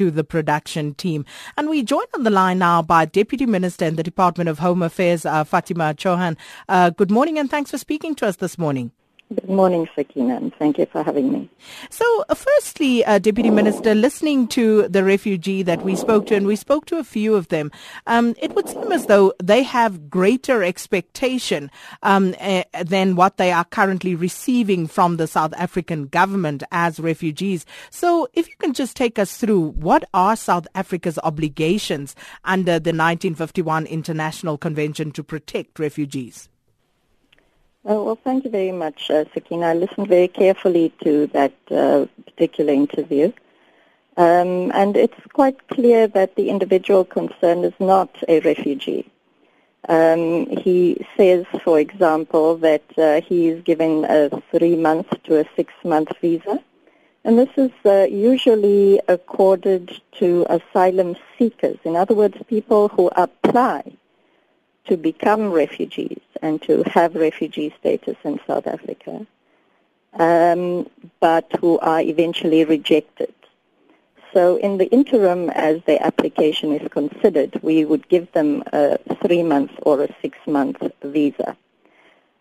to the production team. And we joined on the line now by Deputy Minister in the Department of Home Affairs, uh, Fatima Chohan. Uh, good morning and thanks for speaking to us this morning. Good morning, Sakina, and thank you for having me. So, uh, firstly, uh, Deputy Minister, listening to the refugee that we spoke to, and we spoke to a few of them, um, it would seem as though they have greater expectation um, uh, than what they are currently receiving from the South African government as refugees. So, if you can just take us through what are South Africa's obligations under the 1951 International Convention to protect refugees? Oh, well, thank you very much, uh, Sakina. I listened very carefully to that uh, particular interview. Um, and it's quite clear that the individual concerned is not a refugee. Um, he says, for example, that uh, he is given a three-month to a six-month visa. And this is uh, usually accorded to asylum seekers. In other words, people who apply to become refugees and to have refugee status in South Africa, um, but who are eventually rejected. So in the interim, as their application is considered, we would give them a three-month or a six-month visa.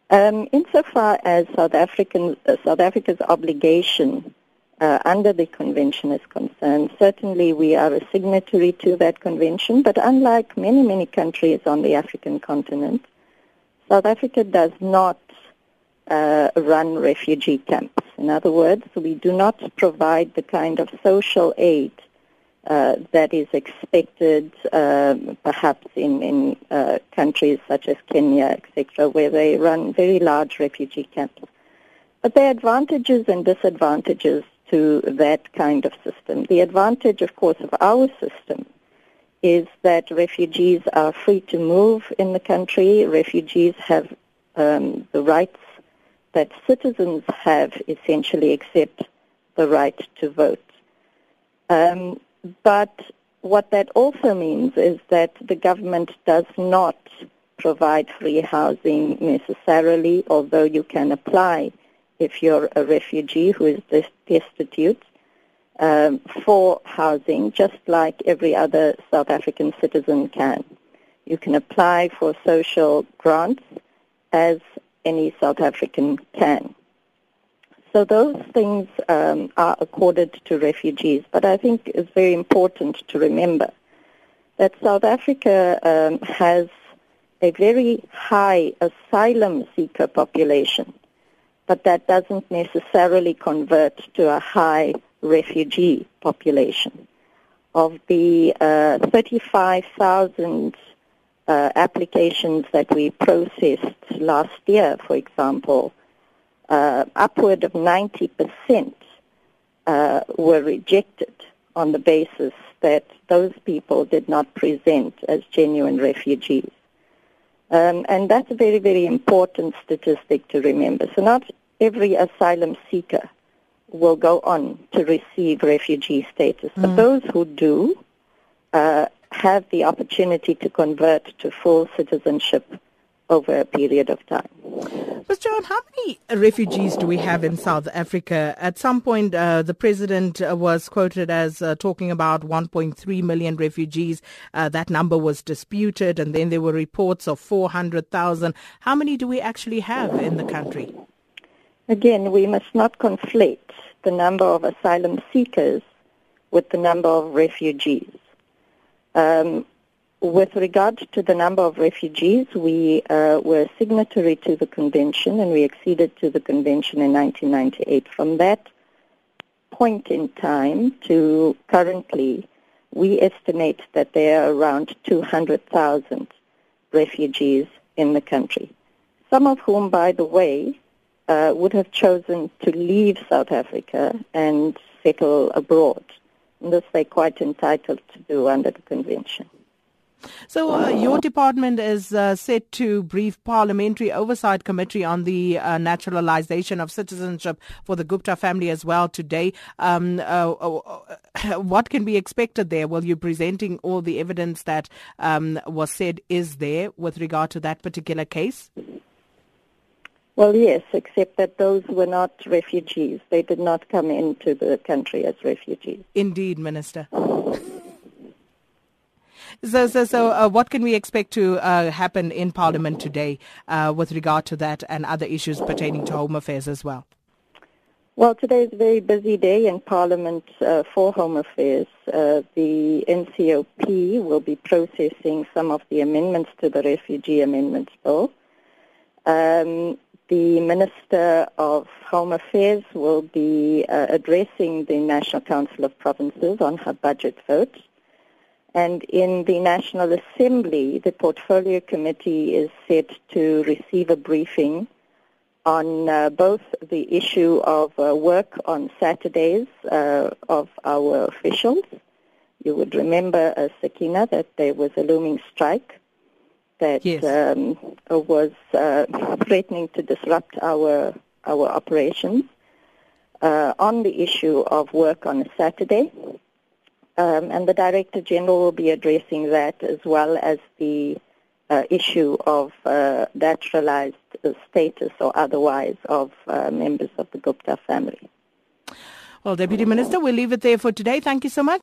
Um, insofar as South, African, uh, South Africa's obligation uh, under the convention is concerned. Certainly we are a signatory to that convention, but unlike many, many countries on the African continent, South Africa does not uh, run refugee camps. In other words, we do not provide the kind of social aid uh, that is expected uh, perhaps in, in uh, countries such as Kenya, etc., where they run very large refugee camps. But there are advantages and disadvantages to that kind of system. The advantage, of course, of our system is that refugees are free to move in the country. Refugees have um, the rights that citizens have essentially except the right to vote. Um, but what that also means is that the government does not provide free housing necessarily, although you can apply if you're a refugee who is destitute um, for housing, just like every other South African citizen can. You can apply for social grants as any South African can. So those things um, are accorded to refugees, but I think it's very important to remember that South Africa um, has a very high asylum seeker population but that doesn't necessarily convert to a high refugee population. Of the uh, 35,000 uh, applications that we processed last year, for example, uh, upward of 90% uh, were rejected on the basis that those people did not present as genuine refugees. Um, and that's a very, very important statistic to remember. So not every asylum seeker will go on to receive refugee status. Mm. But those who do uh, have the opportunity to convert to full citizenship over a period of time. Ms. Chohan, how many refugees do we have in South Africa? At some point, uh, the president uh, was quoted as uh, talking about 1.3 million refugees. Uh, that number was disputed, and then there were reports of 400,000. How many do we actually have in the country? Again, we must not conflate the number of asylum seekers with the number of refugees. Um, with regard to the number of refugees, we uh, were signatory to the convention and we acceded to the convention in 1998. From that point in time to currently, we estimate that there are around 200,000 refugees in the country, some of whom, by the way, uh, would have chosen to leave South Africa and settle abroad. And this they're quite entitled to do under the convention. So, uh, your department is uh, set to brief Parliamentary Oversight Committee on the uh, naturalization of citizenship for the Gupta family as well today. Um, uh, uh, what can be expected there? Will you presenting all the evidence that um, was said is there with regard to that particular case? Well, yes, except that those were not refugees. They did not come into the country as refugees. Indeed, Minister. So, so, so uh, what can we expect to uh, happen in Parliament today uh, with regard to that and other issues pertaining to Home Affairs as well? Well, today is a very busy day in Parliament uh, for Home Affairs. Uh, the NCOP will be processing some of the amendments to the Refugee Amendments Bill. Um, the Minister of Home Affairs will be uh, addressing the National Council of Provinces on her budget vote. And in the National Assembly, the Portfolio Committee is set to receive a briefing on uh, both the issue of uh, work on Saturdays uh, of our officials. You would remember, uh, Sakina, that there was a looming strike that yes. um, was uh, threatening to disrupt our our operations uh, on the issue of work on a Saturday. Um, and the Director General will be addressing that as well as the uh, issue of uh, naturalized status or otherwise of uh, members of the Gupta family. Well, Deputy Minister, we'll leave it there for today. Thank you so much.